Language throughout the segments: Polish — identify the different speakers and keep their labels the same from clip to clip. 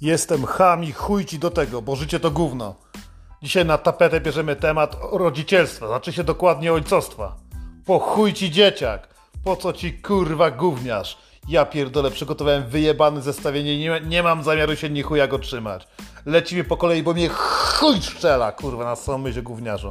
Speaker 1: Jestem ham i chuj ci do tego, bo życie to gówno. Dzisiaj na tapetę bierzemy temat rodzicielstwa, znaczy się dokładnie ojcostwa. Po chuj ci dzieciak, po co ci kurwa gówniarz? Ja pierdolę, przygotowałem wyjebane zestawienie nie, nie mam zamiaru się ni chuja go trzymać. Lecimy po kolei, bo mnie chuj szczela, kurwa, na samą myśl gówniarzu.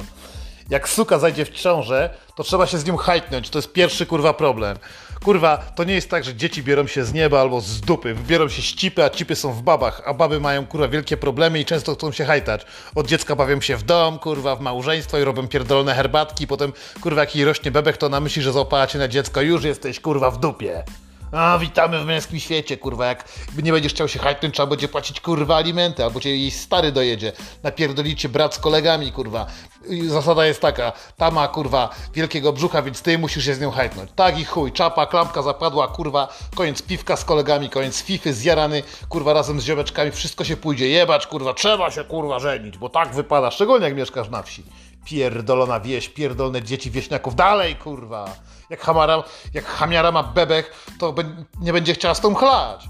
Speaker 1: Jak suka zajdzie w ciążę, to trzeba się z nią hajtnąć. To jest pierwszy kurwa problem. Kurwa, to nie jest tak, że dzieci biorą się z nieba albo z dupy. Biorą się ścipy, a cipy są w babach, a baby mają kurwa wielkie problemy i często chcą się hajtać. Od dziecka bawią się w dom, kurwa, w małżeństwo i robią pierdolone herbatki, potem kurwa jak jej rośnie bebek, to ona myśli, że załapała cię na dziecko, już jesteś kurwa w dupie. A, witamy w męskim świecie, kurwa. Jak nie będziesz chciał się hajtnąć, trzeba będzie płacić, kurwa, alimenty, albo cię jej stary dojedzie. Napierdolicie brat z kolegami, kurwa. I zasada jest taka, ta ma, kurwa, wielkiego brzucha, więc ty musisz się z nią hajtnąć. Tak i chuj, czapa, klampka zapadła, kurwa, koniec piwka z kolegami, koniec fify, zjarany, kurwa, razem z ziomeczkami, wszystko się pójdzie jebać, kurwa, trzeba się, kurwa, żenić, bo tak wypada, szczególnie jak mieszkasz na wsi. Pierdolona wieś, pierdolone dzieci wieśniaków, dalej, kurwa. Jak, hamara, jak hamiara ma bebech, to nie będzie chciała z tą chlać.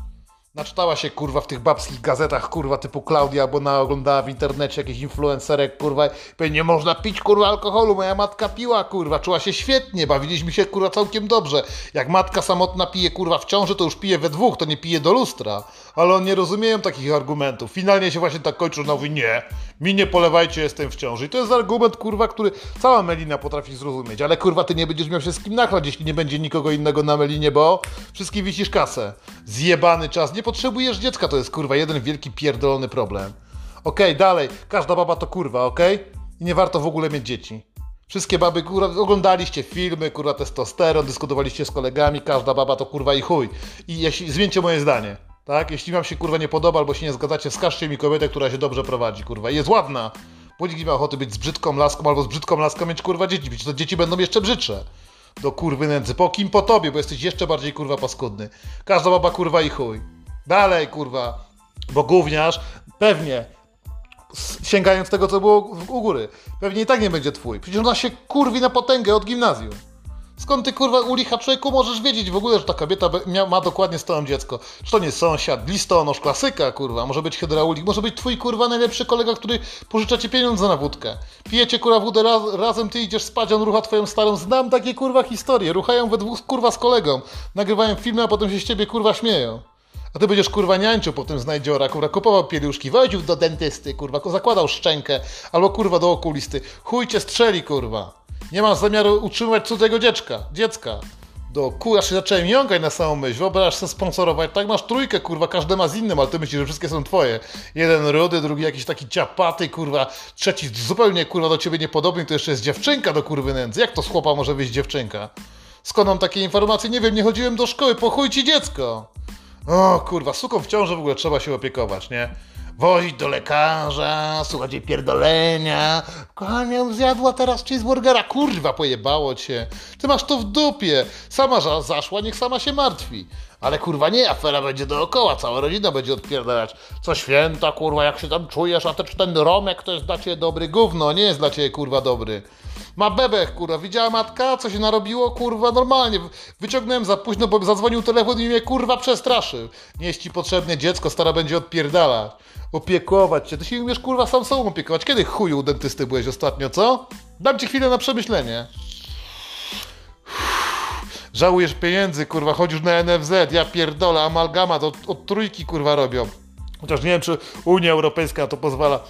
Speaker 1: Naczytała się, kurwa, w tych babskich gazetach, kurwa, typu Klaudia, bo na oglądała w internecie jakichś influencerek, kurwa, i nie można pić, kurwa, alkoholu, moja matka piła, kurwa, czuła się świetnie, bawiliśmy się, kurwa, całkiem dobrze. Jak matka samotna pije, kurwa, w ciąży, to już pije we dwóch, to nie pije do lustra. Ale oni nie rozumieją takich argumentów. Finalnie się właśnie tak kończy, że mówi, nie, mi nie polewajcie, jestem w ciąży. I to jest argument, kurwa, który cała Melina potrafi zrozumieć, ale, kurwa, ty nie będziesz miał się z kim nachlać, jeśli nie będzie nikogo innego na Melinie, bo wszystkim wisisz kasę. Zjebany czas, nie potrzebujesz dziecka, to jest kurwa jeden wielki pierdolony problem. Okej, okay, dalej, każda baba to kurwa, okej? Okay? I nie warto w ogóle mieć dzieci. Wszystkie baby, kurwa, oglądaliście filmy, kurwa, testosteron, dyskutowaliście z kolegami, każda baba to kurwa i chuj. I jeśli, zmieńcie moje zdanie, tak? Jeśli wam się kurwa nie podoba albo się nie zgadzacie, wskażcie mi kobietę, która się dobrze prowadzi, kurwa. I jest ładna. Bo nikt nie ma ochoty być z brzydką laską albo z brzydką laską mieć kurwa dzieci. Być to dzieci będą jeszcze brzydsze do kurwy nędzy. Po kim? Po tobie, bo jesteś jeszcze bardziej kurwa paskudny. Każda baba kurwa i chuj. Dalej kurwa. Bo gówniarz pewnie sięgając tego, co było u góry, pewnie i tak nie będzie twój. Przecież ona się kurwi na potęgę od gimnazjum. Skąd ty kurwa u licha człowieku możesz wiedzieć w ogóle, że ta kobieta ma dokładnie z tobą dziecko? Czy to nie sąsiad, listonosz, klasyka kurwa, może być hydraulik, może być twój kurwa najlepszy kolega, który pożycza ci pieniądze na wódkę. Pijecie kurwa wódę raz, razem, ty idziesz spać, on rucha twoją starą. Znam takie kurwa historie, ruchają we dwóch kurwa z kolegą, nagrywają filmy, a potem się z ciebie kurwa śmieją. A ty będziesz kurwa niańczył po tym znajdziora, kurwa kupował pieluszki, wodził do dentysty, kurwa, zakładał szczękę, albo kurwa do okulisty. Chuj cię strzeli, kurwa. Nie mam zamiaru utrzymywać cudzego dziecka, dziecka. Do kurwa się zacząłem jąkać na samą myśl. Wyobraź sobie sponsorować. Tak masz trójkę, kurwa, każdy ma z innym, ale ty myślisz, że wszystkie są twoje. Jeden rudy, drugi jakiś taki ciapaty, kurwa, trzeci zupełnie, kurwa, do ciebie niepodobny, to jeszcze jest dziewczynka do kurwy nędzy. Jak to z chłopa może być dziewczynka? Skąd mam takie informacje? Nie wiem, nie chodziłem do szkoły, po ci dziecko. O kurwa, suką w ciąży w ogóle trzeba się opiekować, nie? Wozić do lekarza, słuchać jej pierdolenia. Kochanie, zjadła teraz cheeseburgera, kurwa, pojebało cię. Ty masz to w dupie. Sama zaszła, niech sama się martwi. Ale kurwa nie, afera będzie dookoła, cała rodzina będzie odpierdalać. Co święta, kurwa, jak się tam czujesz, a też ten Romek to jest dla ciebie dobry gówno, nie jest dla ciebie kurwa dobry. Ma bebech, kurwa, widziała matka, co się narobiło, kurwa, normalnie. Wyciągnąłem za późno, bo zadzwonił telefon i mnie kurwa przestraszył. Nie jest ci potrzebne dziecko, stara będzie odpierdalać. Opiekować cię. Ty się umiesz kurwa sam sobą opiekować. Kiedy chuju u dentysty byłeś ostatnio, co? Dam ci chwilę na przemyślenie. Żałujesz pieniędzy, kurwa, chodzisz na NFZ, ja pierdolę, amalgamat od, od trójki, kurwa, robią. Chociaż nie wiem, czy Unia Europejska to pozwala.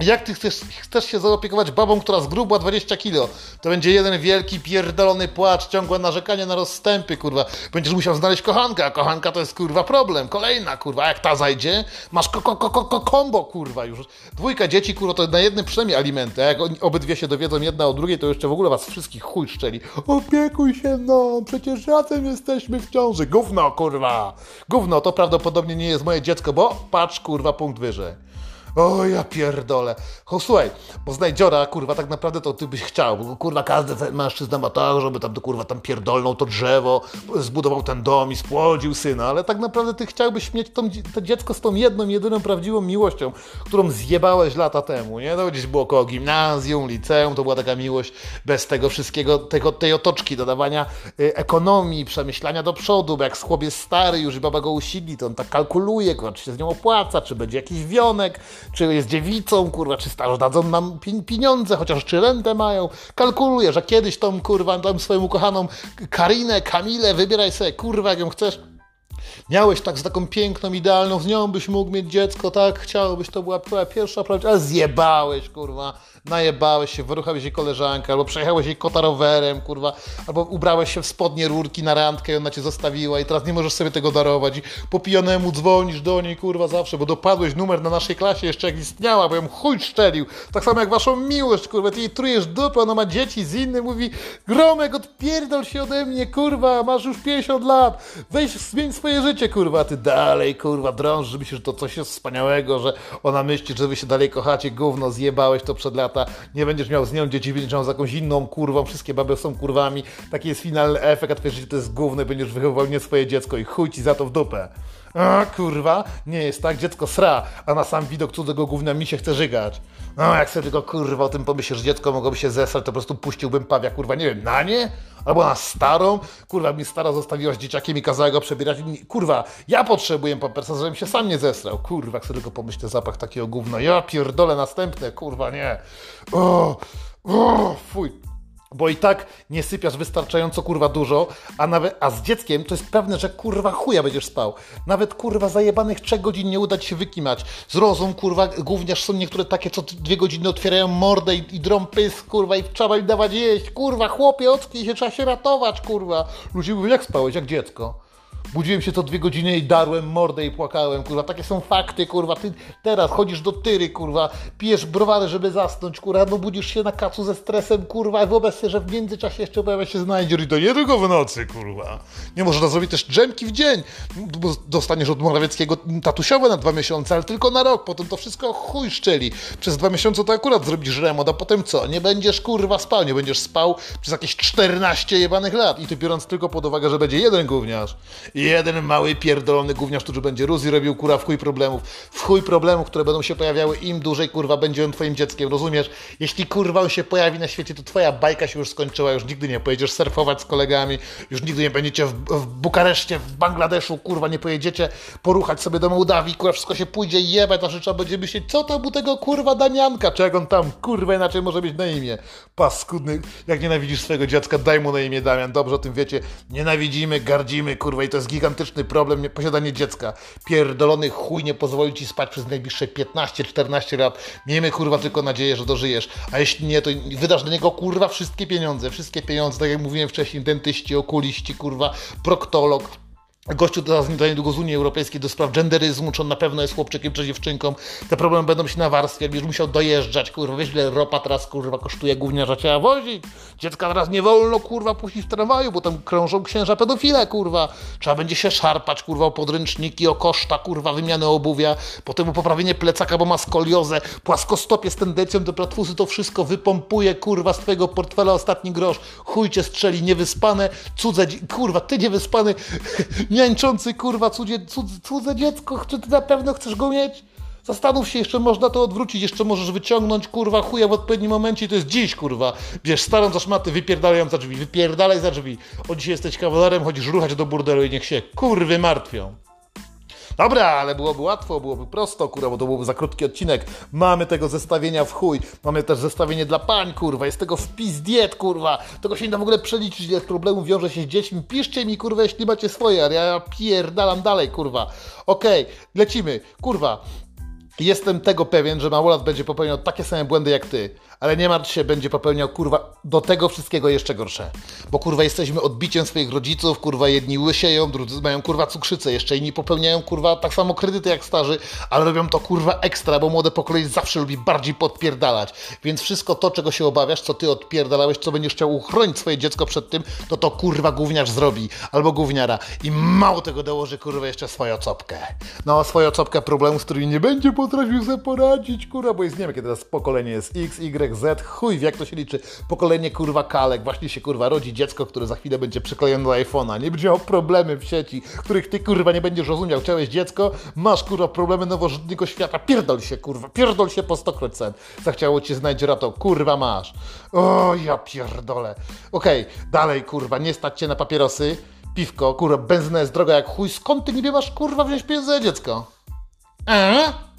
Speaker 1: Jak ty chcesz, chcesz się zaopiekować babą, która zgrubła 20 kilo? To będzie jeden wielki, pierdolony płacz, ciągłe narzekanie na rozstępy, kurwa. Będziesz musiał znaleźć kochankę, a kochanka to jest, kurwa, problem. Kolejna, kurwa, jak ta zajdzie, masz ko ko ko kombo, kurwa, już. Dwójka dzieci, kurwa, to na jednym przynajmniej alimenty, a jak obydwie się dowiedzą jedna o drugiej, to jeszcze w ogóle was wszystkich chuj szczeli. Opiekuj się no, przecież razem jesteśmy w ciąży. Gówno, kurwa. Gówno, to prawdopodobnie nie jest moje dziecko, bo patrz, kurwa, punkt wyżej. O ja pierdolę. Ho, słuchaj, bo znajdziora, kurwa, tak naprawdę to ty byś chciał, bo kurwa każdy mężczyzna ma tak, żeby tam, kurwa, tam pierdolnął to drzewo, zbudował ten dom i spłodził syna, ale tak naprawdę ty chciałbyś mieć tą, to dziecko z tą jedną, jedyną prawdziwą miłością, którą zjebałeś lata temu, nie? To gdzieś było koło gimnazjum, liceum, to była taka miłość bez tego wszystkiego, tego, tej otoczki, dodawania y, ekonomii, przemyślania do przodu, bo jak chłop jest stary już i baba go usidli, to on tak kalkuluje, czy się z nią opłaca, czy będzie jakiś wionek, czy jest dziewicą, kurwa, czy starość dadzą nam pieniądze, chociaż czy rentę mają. Kalkuluje, że kiedyś tą, kurwa, tą swoją ukochaną Karinę, Kamilę, wybieraj sobie, kurwa, jak ją chcesz, Miałeś tak z taką piękną, idealną, z nią byś mógł mieć dziecko, tak? Chciałbyś, to była twoja pierwsza prawda, ale zjebałeś, kurwa najebałeś się, wyruchałeś jej koleżankę, albo przejechałeś jej kota rowerem, kurwa, albo ubrałeś się w spodnie rurki na randkę i ona cię zostawiła i teraz nie możesz sobie tego darować. I po pijanemu dzwonisz do niej, kurwa, zawsze, bo dopadłeś numer na naszej klasie jeszcze jak istniała, bo ją chuj szczelił. Tak samo jak waszą miłość, kurwa, ty jej trujesz dupę, ona ma dzieci z innym, mówi Gromek, odpierdol się ode mnie, kurwa, masz już 50 lat, weź, zmień swoje życie, kurwa, ty dalej, kurwa, drąż, że myślisz, że to coś jest wspaniałego, że ona myśli, że wy się dalej kochacie, gówno, zjebałeś to przed lat nie będziesz miał z nią dzieci, będziesz miał z jakąś inną kurwą, wszystkie baby są kurwami, taki jest finalny efekt, a twoje życie to jest główne, będziesz wychowywał nie swoje dziecko. I chuj ci za to w dupę. A kurwa, nie jest tak, dziecko sra, a na sam widok cudzego gówna mi się chce żygać. No jak sobie tylko kurwa o tym pomyślisz, dziecko mogłoby się zesrać, to po prostu puściłbym pawia, kurwa, nie wiem, na nie? Albo na starą? Kurwa, mi stara zostawiła z dzieciakiem i kazała go przebierać. Kurwa, ja potrzebuję pampersa, żebym się sam nie zesrał. Kurwa, jak sobie tylko pomyślę, zapach takiego gówna. Ja pierdolę następne, kurwa, nie. O, o, fuj bo i tak nie sypiasz wystarczająco kurwa dużo, a nawet, a z dzieckiem to jest pewne, że kurwa chuja będziesz spał. Nawet kurwa zajebanych trzech godzin nie uda ci się wykimać. Zrozum kurwa, gówniarz są niektóre takie, co dwie godziny otwierają mordę i, i drą pysk, kurwa i trzeba im dawać jeść. Kurwa, chłopie, ocknij się, trzeba się ratować, kurwa. Ludzie mówią, jak spałeś, jak dziecko? Budziłem się co dwie godziny i darłem mordę i płakałem, kurwa. Takie są fakty, kurwa. Ty teraz chodzisz do tyry, kurwa. Pijesz browary, żeby zasnąć, kurwa. No budzisz się na kacu ze stresem, kurwa. Wyobraź sobie, że w międzyczasie jeszcze pojawia się znajdzier i to nie tylko w nocy, kurwa. Nie można zrobić też drzemki w dzień, bo dostaniesz od Morawieckiego tatusiowe na dwa miesiące, ale tylko na rok. Potem to wszystko chuj szczeli. Przez dwa miesiące to akurat zrobisz remont, a potem co? Nie będziesz, kurwa, spał. Nie będziesz spał przez jakieś 14 jebanych lat. I to biorąc tylko pod uwagę, że będzie jeden gówniarz. Jeden mały pierdolony gówniarz, który będzie rósł i robił kurwa w chuj problemów. W chuj problemów, które będą się pojawiały im dłużej kurwa będzie on twoim dzieckiem, rozumiesz? Jeśli kurwa on się pojawi na świecie, to twoja bajka się już skończyła, już nigdy nie pojedziesz surfować z kolegami, już nigdy nie będziecie w, w Bukareszcie, w Bangladeszu, kurwa, nie pojedziecie poruchać sobie do Mołdawii, kurwa, wszystko się pójdzie jebać, ta trzeba będzie myśleć, co to był tego kurwa Damianka, jak on tam, kurwa, inaczej może być na imię. Paskudny, jak nienawidzisz swojego dziecka, daj mu na imię Damian, dobrze o tym wiecie, nienawidzimy, gardzimy, kurwa, i to jest gigantyczny problem posiadanie dziecka. Pierdolony chuj nie pozwoli ci spać przez najbliższe 15-14 lat. Miejmy kurwa tylko nadzieję, że dożyjesz. A jeśli nie, to wydasz do niego kurwa wszystkie pieniądze. Wszystkie pieniądze, tak jak mówiłem wcześniej, dentyści, okuliści, kurwa, proktolog, Gościu teraz niedługo z Unii Europejskiej do spraw genderyzmu, czy on na pewno jest chłopczykiem czy dziewczynką. Te problemy będą się nawarstwiać, będziesz musiał dojeżdżać, kurwa, wiesz ile ropa teraz, kurwa, kosztuje gówniarza, trzeba wozić. Dziecka teraz nie wolno, kurwa, puścić w tramwaju, bo tam krążą księża pedofile, kurwa. Trzeba będzie się szarpać, kurwa, o podręczniki, o koszta, kurwa, wymiany obuwia, potem o poprawienie plecaka, bo ma skoliozę, płaskostopie z tendencją do platfusy, to wszystko wypompuje, kurwa, z twojego portfela ostatni grosz. Chuj cię strzeli, niewyspane, cudze, kurwa, ty niewyspany niańczący kurwa cudzie, cudze, cudze dziecko, czy ty na pewno chcesz go mieć? Zastanów się, jeszcze można to odwrócić, jeszcze możesz wyciągnąć, kurwa, chuja w odpowiednim momencie i to jest dziś, kurwa. Bierz starą za szmaty, wypierdalaj ją za drzwi, wypierdalaj za drzwi. Od dzisiaj jesteś kawalerem, chodzisz ruchać do burdelu i niech się kurwy martwią. Dobra, ale byłoby łatwo, byłoby prosto, kurwa, bo to byłby za krótki odcinek. Mamy tego zestawienia w chuj. Mamy też zestawienie dla pań, kurwa. Jest tego wpis diet, kurwa. Tego się nie da w ogóle przeliczyć, ile problemów wiąże się z dziećmi. Piszcie mi, kurwa, jeśli macie swoje, ale ja pierdalam dalej, kurwa. Okej, okay, lecimy. Kurwa, Jestem tego pewien, że małolat będzie popełniał takie same błędy jak ty. Ale nie martw się, będzie popełniał kurwa do tego wszystkiego jeszcze gorsze. Bo kurwa jesteśmy odbiciem swoich rodziców, kurwa jedni łysieją, drudzy mają kurwa cukrzycę, jeszcze inni popełniają kurwa tak samo kredyty jak starzy, ale robią to kurwa ekstra, bo młode pokolenie zawsze lubi bardziej podpierdalać. Więc wszystko to, czego się obawiasz, co ty odpierdalałeś, co będziesz chciał uchronić swoje dziecko przed tym, to to kurwa gówniarz zrobi, albo gówniara. I mało tego dołoży kurwa jeszcze swoją copkę. No, swoją copkę problemu, z którymi nie będzie potrafił sobie poradzić, kurwa, bo jest, nie wiem, kiedy teraz pokolenie jest X, Y, Z, chuj, wie jak to się liczy. Pokolenie kurwa kalek, właśnie się kurwa rodzi dziecko, które za chwilę będzie przyklejone do iPhone'a, nie będzie miał problemy w sieci, których ty kurwa nie będziesz rozumiał. Chciałeś dziecko, masz kurwa problemy nowożytnego świata, pierdol się kurwa, pierdol się po stokroć cent. Zachciało cię znać rato, kurwa masz. O, ja pierdolę. Okej, okay, dalej kurwa, nie stać cię na papierosy, piwko, kurwa, benzyna jest droga jak chuj, skąd ty niby masz kurwa wziąć pieniądze dziecko? Eee?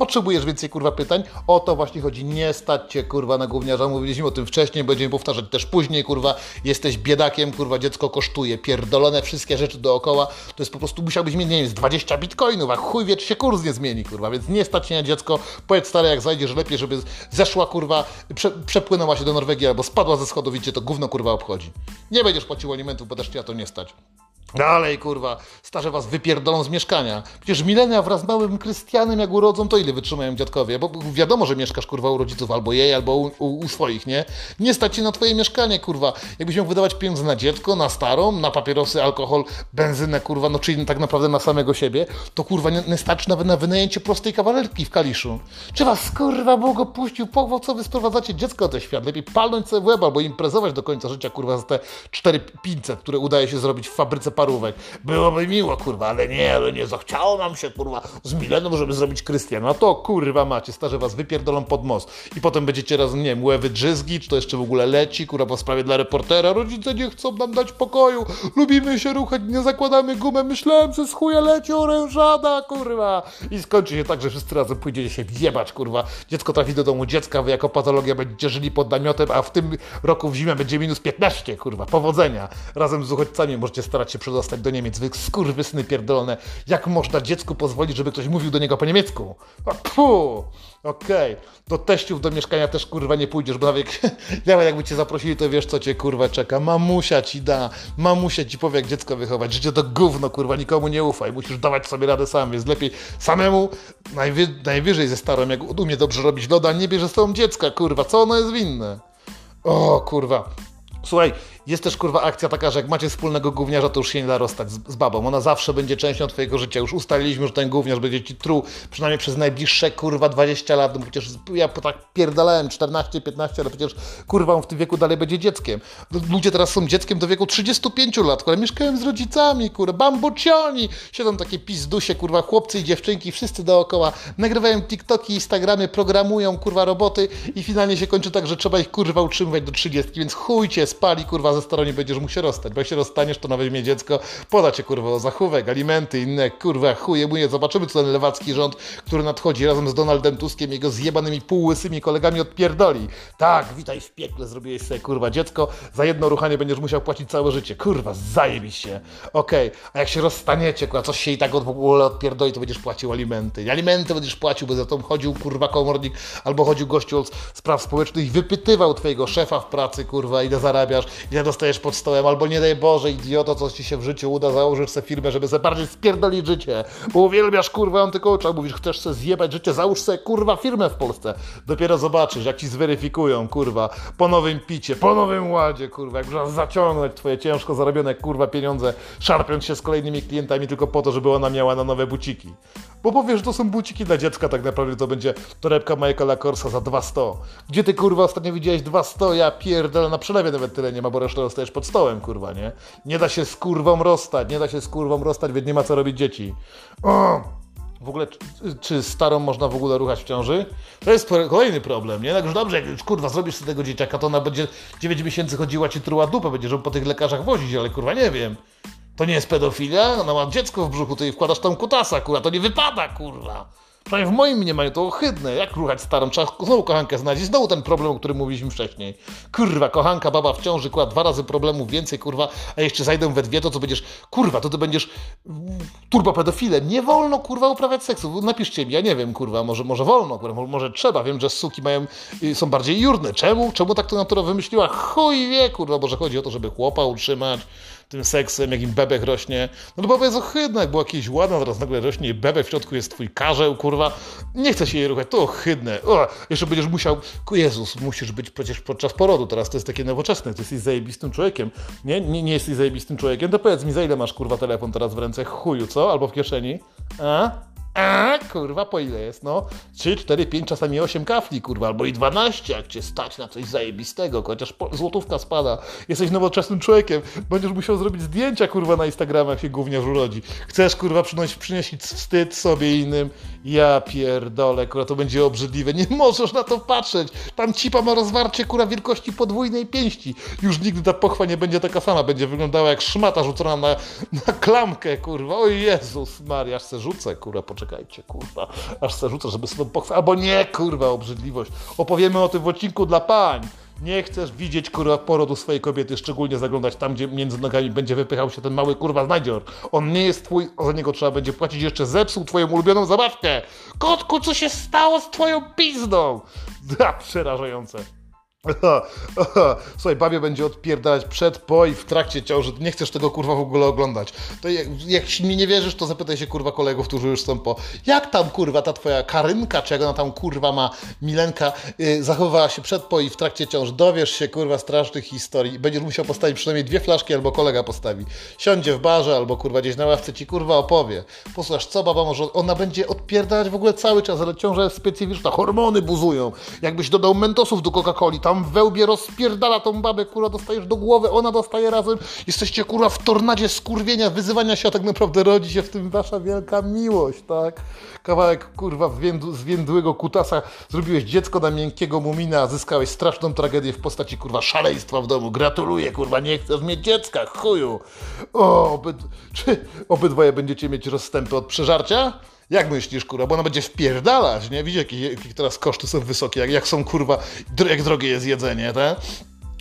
Speaker 1: Potrzebujesz więcej kurwa pytań? O to właśnie chodzi. Nie stać cię kurwa na gówniarza. Mówiliśmy o tym wcześniej, będziemy powtarzać też później, kurwa. Jesteś biedakiem, kurwa, dziecko kosztuje. Pierdolone wszystkie rzeczy dookoła. To jest po prostu, musiałbyś mieć, nie wiem, z 20 bitcoinów, a chuj wie, czy się kurs nie zmieni, kurwa. Więc nie stać się na dziecko. Powiedz stary, jak zajdziesz, lepiej, żeby zeszła, kurwa, prze, przepłynęła się do Norwegii albo spadła ze schodów cię to gówno, kurwa, obchodzi. Nie będziesz płacił alimentów, bo też cię to nie stać. Dalej, kurwa, starze was wypierdolą z mieszkania. Przecież milenia wraz z małym Krystianem, jak urodzą, to ile wytrzymają dziadkowie? Bo wiadomo, że mieszkasz, kurwa, u rodziców albo jej, albo u, u, u swoich, nie? Nie stać ci na twoje mieszkanie, kurwa. Jakbyś miał wydawać pieniądze na dziecko, na starą, na papierosy, alkohol, benzynę, kurwa, no czyli tak naprawdę na samego siebie, to kurwa nie, nie stać nawet na wynajęcie prostej kawalerki w Kaliszu. Czy was, kurwa, Bóg opuścił, po co wy sprowadzacie dziecko do świat? Lepiej palnąć sobie w łeb albo imprezować do końca życia, kurwa, za te 4500, które udaje się zrobić w fabryce parówek. Byłoby miło, kurwa, ale nie, ale nie zachciało nam się, kurwa, z Mileną, żeby zrobić Krystiana. No to, kurwa, macie, starze was wypierdolą pod most. I potem będziecie razem, nie wiem, łewy czy to jeszcze w ogóle leci, kurwa, po sprawie dla reportera. Rodzice nie chcą nam dać pokoju, lubimy się ruchać, nie zakładamy gumę. Myślałem, że z chuja leci orężada, kurwa. I skończy się tak, że wszyscy razem pójdziecie się wjebać, kurwa. Dziecko trafi do domu dziecka, wy jako patologia będziecie żyli pod namiotem, a w tym roku w zimę będzie minus 15, kurwa. Powodzenia. Razem z uchodźcami możecie starać się przedostać do Niemiec. Wy skurwysyny pierdolone. Jak można dziecku pozwolić, żeby ktoś mówił do niego po niemiecku? Pu! Okej, okay. do teściów do mieszkania też kurwa nie pójdziesz, bo nawet, nawet jakby cię zaprosili, to wiesz co cię kurwa czeka. Mamusia ci da, mamusia ci powie jak dziecko wychować. Życie to gówno kurwa, nikomu nie ufaj, musisz dawać sobie radę sam, więc lepiej samemu, najwy, najwyżej ze starą, jak umie dobrze robić loda, nie bierze z tobą dziecka kurwa, co ono jest winne? O kurwa. Słuchaj, jest też kurwa akcja taka, że jak macie wspólnego gówniarza, to już się nie da rozstać z, z, babą. Ona zawsze będzie częścią twojego życia. Już ustaliliśmy, że ten gówniarz będzie ci truł przynajmniej przez najbliższe kurwa 20 lat. No przecież ja tak pierdalałem 14-15, ale przecież kurwa on w tym wieku dalej będzie dzieckiem. Ludzie teraz są dzieckiem do wieku 35 lat, które mieszkają z rodzicami, kurwa, bambucioni. Siedzą takie pizdusie, kurwa, chłopcy i dziewczynki, wszyscy dookoła. Nagrywają TikToki, Instagramy, programują, kurwa, roboty i finalnie się kończy tak, że trzeba ich kurwa utrzymywać do 30, więc chujcie, spali, kurwa, ze starą nie będziesz się rozstać, bo jak się rozstaniesz, to na weźmie dziecko, poda cię kurwa o zachówek, alimenty, inne kurwa chuje mu nie. Zobaczymy, co ten lewacki rząd, który nadchodzi razem z Donaldem Tuskiem, jego zjebanymi półłysymi kolegami odpierdoli. Tak, witaj w piekle, zrobiłeś sobie kurwa dziecko, za jedno ruchanie będziesz musiał płacić całe życie. Kurwa, zajebiście. Okej, okay. a jak się rozstaniecie, kurwa, coś się i tak od, w ogóle odpierdoli, to będziesz płacił alimenty. Alimenty będziesz płacił, bo za to chodził kurwa komornik, albo chodził gościu od spraw społecznych i wypytywał twojego szefa w pracy, kurwa, ile zarabiasz, ile dostajesz pod stołem, albo nie daj Boże, idioto, co ci się w życiu uda, założysz sobie firmę, żeby sobie bardziej spierdolić życie, bo uwielbiasz kurwa antykołcza, mówisz, chcesz sobie zjebać życie, załóż sobie kurwa firmę w Polsce. Dopiero zobaczysz, jak ci zweryfikują, kurwa, po nowym picie, po nowym ładzie, kurwa, jak można zaciągnąć twoje ciężko zarobione, kurwa, pieniądze, szarpiąc się z kolejnymi klientami tylko po to, żeby ona miała na nowe buciki. Bo powiesz, że to są buciki dla dziecka, tak naprawdę to będzie torebka Michaela Korsa za 200. Gdzie ty kurwa ostatnio widziałeś 200? Ja pierdolę, na przelewie nawet tyle nie ma, bo resztę dostajesz pod stołem, kurwa, nie? Nie da się z kurwą rozstać, nie da się z kurwą rozstać, więc nie ma co robić dzieci. O! W ogóle, czy, czy, starą można w ogóle ruchać w ciąży? To jest kolejny problem, nie? Tak już dobrze, jak już kurwa zrobisz sobie tego dzieciaka, to ona będzie 9 miesięcy chodziła ci truła dupę, będziesz ją po tych lekarzach wozić, ale kurwa nie wiem. To nie jest pedofilia? Ona ma dziecko w brzuchu, ty wkładasz tam kutasa, kurwa, to nie wypada, kurwa. Przynajmniej w moim mniemaniu to ohydne. Jak ruchać starą? Trzeba znowu kochankę znaleźć. Znowu ten problem, o którym mówiliśmy wcześniej. Kurwa, kochanka, baba w ciąży, dwa razy problemów więcej, kurwa, a jeszcze zajdę we dwie, to co będziesz, kurwa, to ty będziesz turbopedofilem. Nie wolno, kurwa, uprawiać seksu. Napiszcie mi, ja nie wiem, kurwa, może, może wolno, kurwa, może trzeba. Wiem, że suki mają, y, są bardziej jurne. Czemu? Czemu tak to natura wymyśliła? Chuj wie, kurwa, może chodzi o to, żeby chłopa utrzymać tym seksem, jak im bebek rośnie. No to baba jest ohydna, jak była jakieś ładna, teraz nagle rośnie bebek w środku jest twój karzeł, kurwa. Nie chce się jej ruchać, to ohydne. O, jeszcze będziesz musiał, Jezus, musisz być przecież podczas porodu, teraz to jest takie nowoczesne, ty jesteś zajebistym człowiekiem. Nie, nie, nie jesteś zajebistym człowiekiem, to powiedz mi, za ile masz, kurwa, telefon teraz w ręce? Chuju, co? Albo w kieszeni? A? A, kurwa, po ile jest, no? 3, 4, 5, czasami 8 kafli, kurwa, albo i 12, jak cię stać na coś zajebistego, chociaż złotówka spada. Jesteś nowoczesnym człowiekiem, będziesz musiał zrobić zdjęcia, kurwa, na Instagramie, jak się gówniarz urodzi. Chcesz, kurwa, przynosić, przynieść wstyd sobie innym? Ja pierdolę, kurwa, to będzie obrzydliwe. Nie możesz na to patrzeć. Tam cipa ma rozwarcie, kurwa, wielkości podwójnej pięści. Już nigdy ta pochwa nie będzie taka sama, będzie wyglądała jak szmata rzucona na, na klamkę, kurwa. O Jezus Maria, se rzucę, kurwa, poczekajcie, kurwa. Aż se rzucę, żeby sobie pochwę... Albo nie, kurwa, obrzydliwość. Opowiemy o tym w odcinku dla pań. Nie chcesz widzieć kurwa porodu swojej kobiety, szczególnie zaglądać tam, gdzie między nogami będzie wypychał się ten mały kurwa znajdzior. On nie jest twój, za niego trzeba będzie płacić jeszcze zepsuł twoją ulubioną zabawkę. Kotku, co się stało z twoją pizdą? Da, przerażające. Słuchaj, babie będzie odpierdalać przed, po i w trakcie ciąży. Nie chcesz tego kurwa w ogóle oglądać. To jak, jak mi nie wierzysz, to zapytaj się kurwa kolegów, którzy już są po. Jak tam kurwa ta twoja Karynka, czy jak ona tam kurwa ma Milenka, yy, zachowywała się przed, po i w trakcie ciąży. Dowiesz się kurwa strasznych historii. Będziesz musiał postawić przynajmniej dwie flaszki, albo kolega postawi. Siądzie w barze, albo kurwa gdzieś na ławce ci kurwa opowie. Posłuchasz, co baba może. Ona będzie odpierdalać w ogóle cały czas, ale ciąża jest specyficzna. Hormony buzują. Jakbyś dodał mentosów do Coca-Coli, tam wełbie rozpierdala tą babę, kurwa, dostajesz do głowy, ona dostaje razem. Jesteście, kurwa, w tornadzie skurwienia, wyzywania się, a tak naprawdę rodzi się w tym wasza wielka miłość, tak? Kawałek, kurwa, zwiędłego kutasa, zrobiłeś dziecko na miękkiego mumina, a zyskałeś straszną tragedię w postaci, kurwa, szaleństwa w domu. Gratuluję, kurwa, nie chcesz mieć dziecka, chuju. O, obyd... czy obydwoje będziecie mieć rozstępy od przeżarcia? Jak myślisz, kurwa, bo ona będzie wpierdalać, nie? Widzisz, jakie, jakie teraz koszty są wysokie, jak, jak są, kurwa, jak drogie jest jedzenie, tak?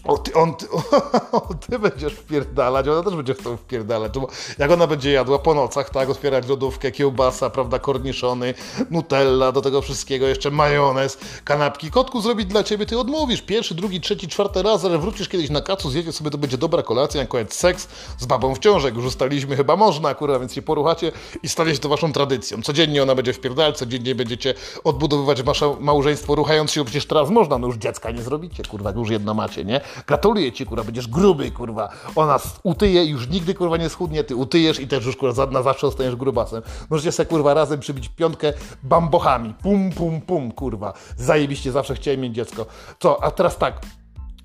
Speaker 1: O, ty, on, ty, o, ty będziesz wpierdalać, ona też będzie w to wpierdalać. Jak ona będzie jadła po nocach, tak, otwierać lodówkę, kiełbasa, prawda, korniszony, nutella, do tego wszystkiego, jeszcze majonez, kanapki. Kotku zrobić dla ciebie, ty odmówisz. Pierwszy, drugi, trzeci, czwarty raz, ale wrócisz kiedyś na kacu, zjedzie sobie, to będzie dobra kolacja, na koniec seks z babą w ciąży. Jak już ustaliliśmy, chyba można, kurwa, więc się poruchacie i stanie się to waszą tradycją. Codziennie ona będzie wpierdalać, codziennie będziecie odbudowywać wasze małżeństwo, ruchając się, bo przecież teraz można, no już dziecka nie zrobicie, kurwa, już jedno macie, nie? Gratuluję ci, kurwa, będziesz gruby, kurwa. Ona utyje już nigdy, kurwa, nie schudnie, ty utyjesz i też już, kurwa, na zawsze zostaniesz grubasem. Możecie sobie, kurwa, razem przybić piątkę bambochami. Pum, pum, pum, kurwa. Zajebiście, zawsze chciałem mieć dziecko. Co, a teraz tak,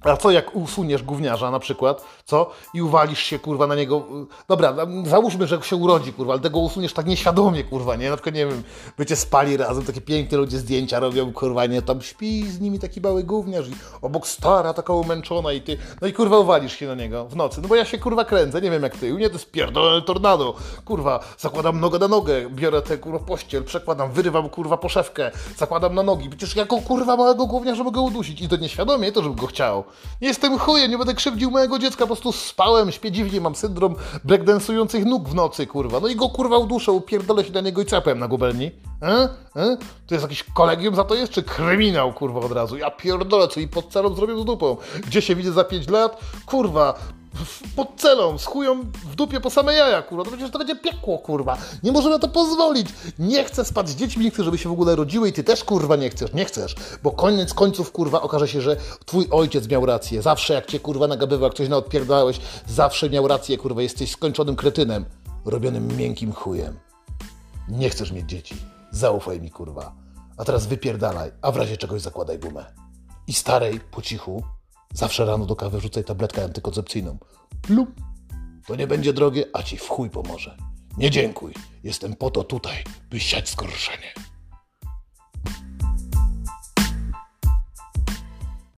Speaker 1: a co jak usuniesz gówniarza na przykład, co? I uwalisz się, kurwa, na niego. Dobra, załóżmy, że się urodzi, kurwa, ale tego usuniesz tak nieświadomie, kurwa, nie? Na przykład, nie wiem, bycie spali razem, takie piękne ludzie zdjęcia robią, kurwa, nie? Tam śpi z nimi taki mały gówniarz i obok stara, taka umęczona i ty. No i kurwa, uwalisz się na niego w nocy. No bo ja się, kurwa, kręcę, nie wiem jak ty. U mnie to jest pierdolone tornado. Kurwa, zakładam nogę na nogę, biorę tę, kurwa, pościel, przekładam, wyrywam, kurwa, poszewkę, zakładam na nogi. Przecież jako, kurwa, małego gówniarza mogę udusić. I to nieświadomie, to żebym go chciał. Nie jestem chujem, nie będę krzywdził mojego dziecka, po prostu spałem, śpię dziwnie, mam syndrom breakdansujących nóg w nocy, kurwa. No i go kurwa uduszę, upierdolę się na niego i capem na gubelni. E? E? To jest jakiś kolegium za to jest, czy kryminał, kurwa, od razu? Ja pierdolę, co i pod celą zrobił z dupą. Gdzie się widzę za 5 lat? Kurwa, pod celą, z chują w dupie po same jaja, kurwa. To przecież to będzie piekło, kurwa. Nie możemy na to pozwolić. Nie chcę spać z dziećmi, nie chcę, żeby się w ogóle rodziły i ty też, kurwa, nie chcesz. Nie chcesz, bo koniec końców, kurwa, okaże się, że twój ojciec miał rację. Zawsze jak cię, kurwa, nagabywał, jak coś naodpierdałeś, zawsze miał rację, kurwa. Jesteś skończonym kretynem, robionym miękkim chujem. Nie chcesz mieć dzieci. Zaufaj mi, kurwa. A teraz wypierdalaj, a w razie czegoś zakładaj gumę. I starej, po cichu, Zawsze rano do kawy rzucaj tabletkę antykoncepcyjną. Plum. To nie będzie drogie, a ci w chuj pomoże. Nie dziękuj. Jestem po to tutaj, by siać zgorszenie.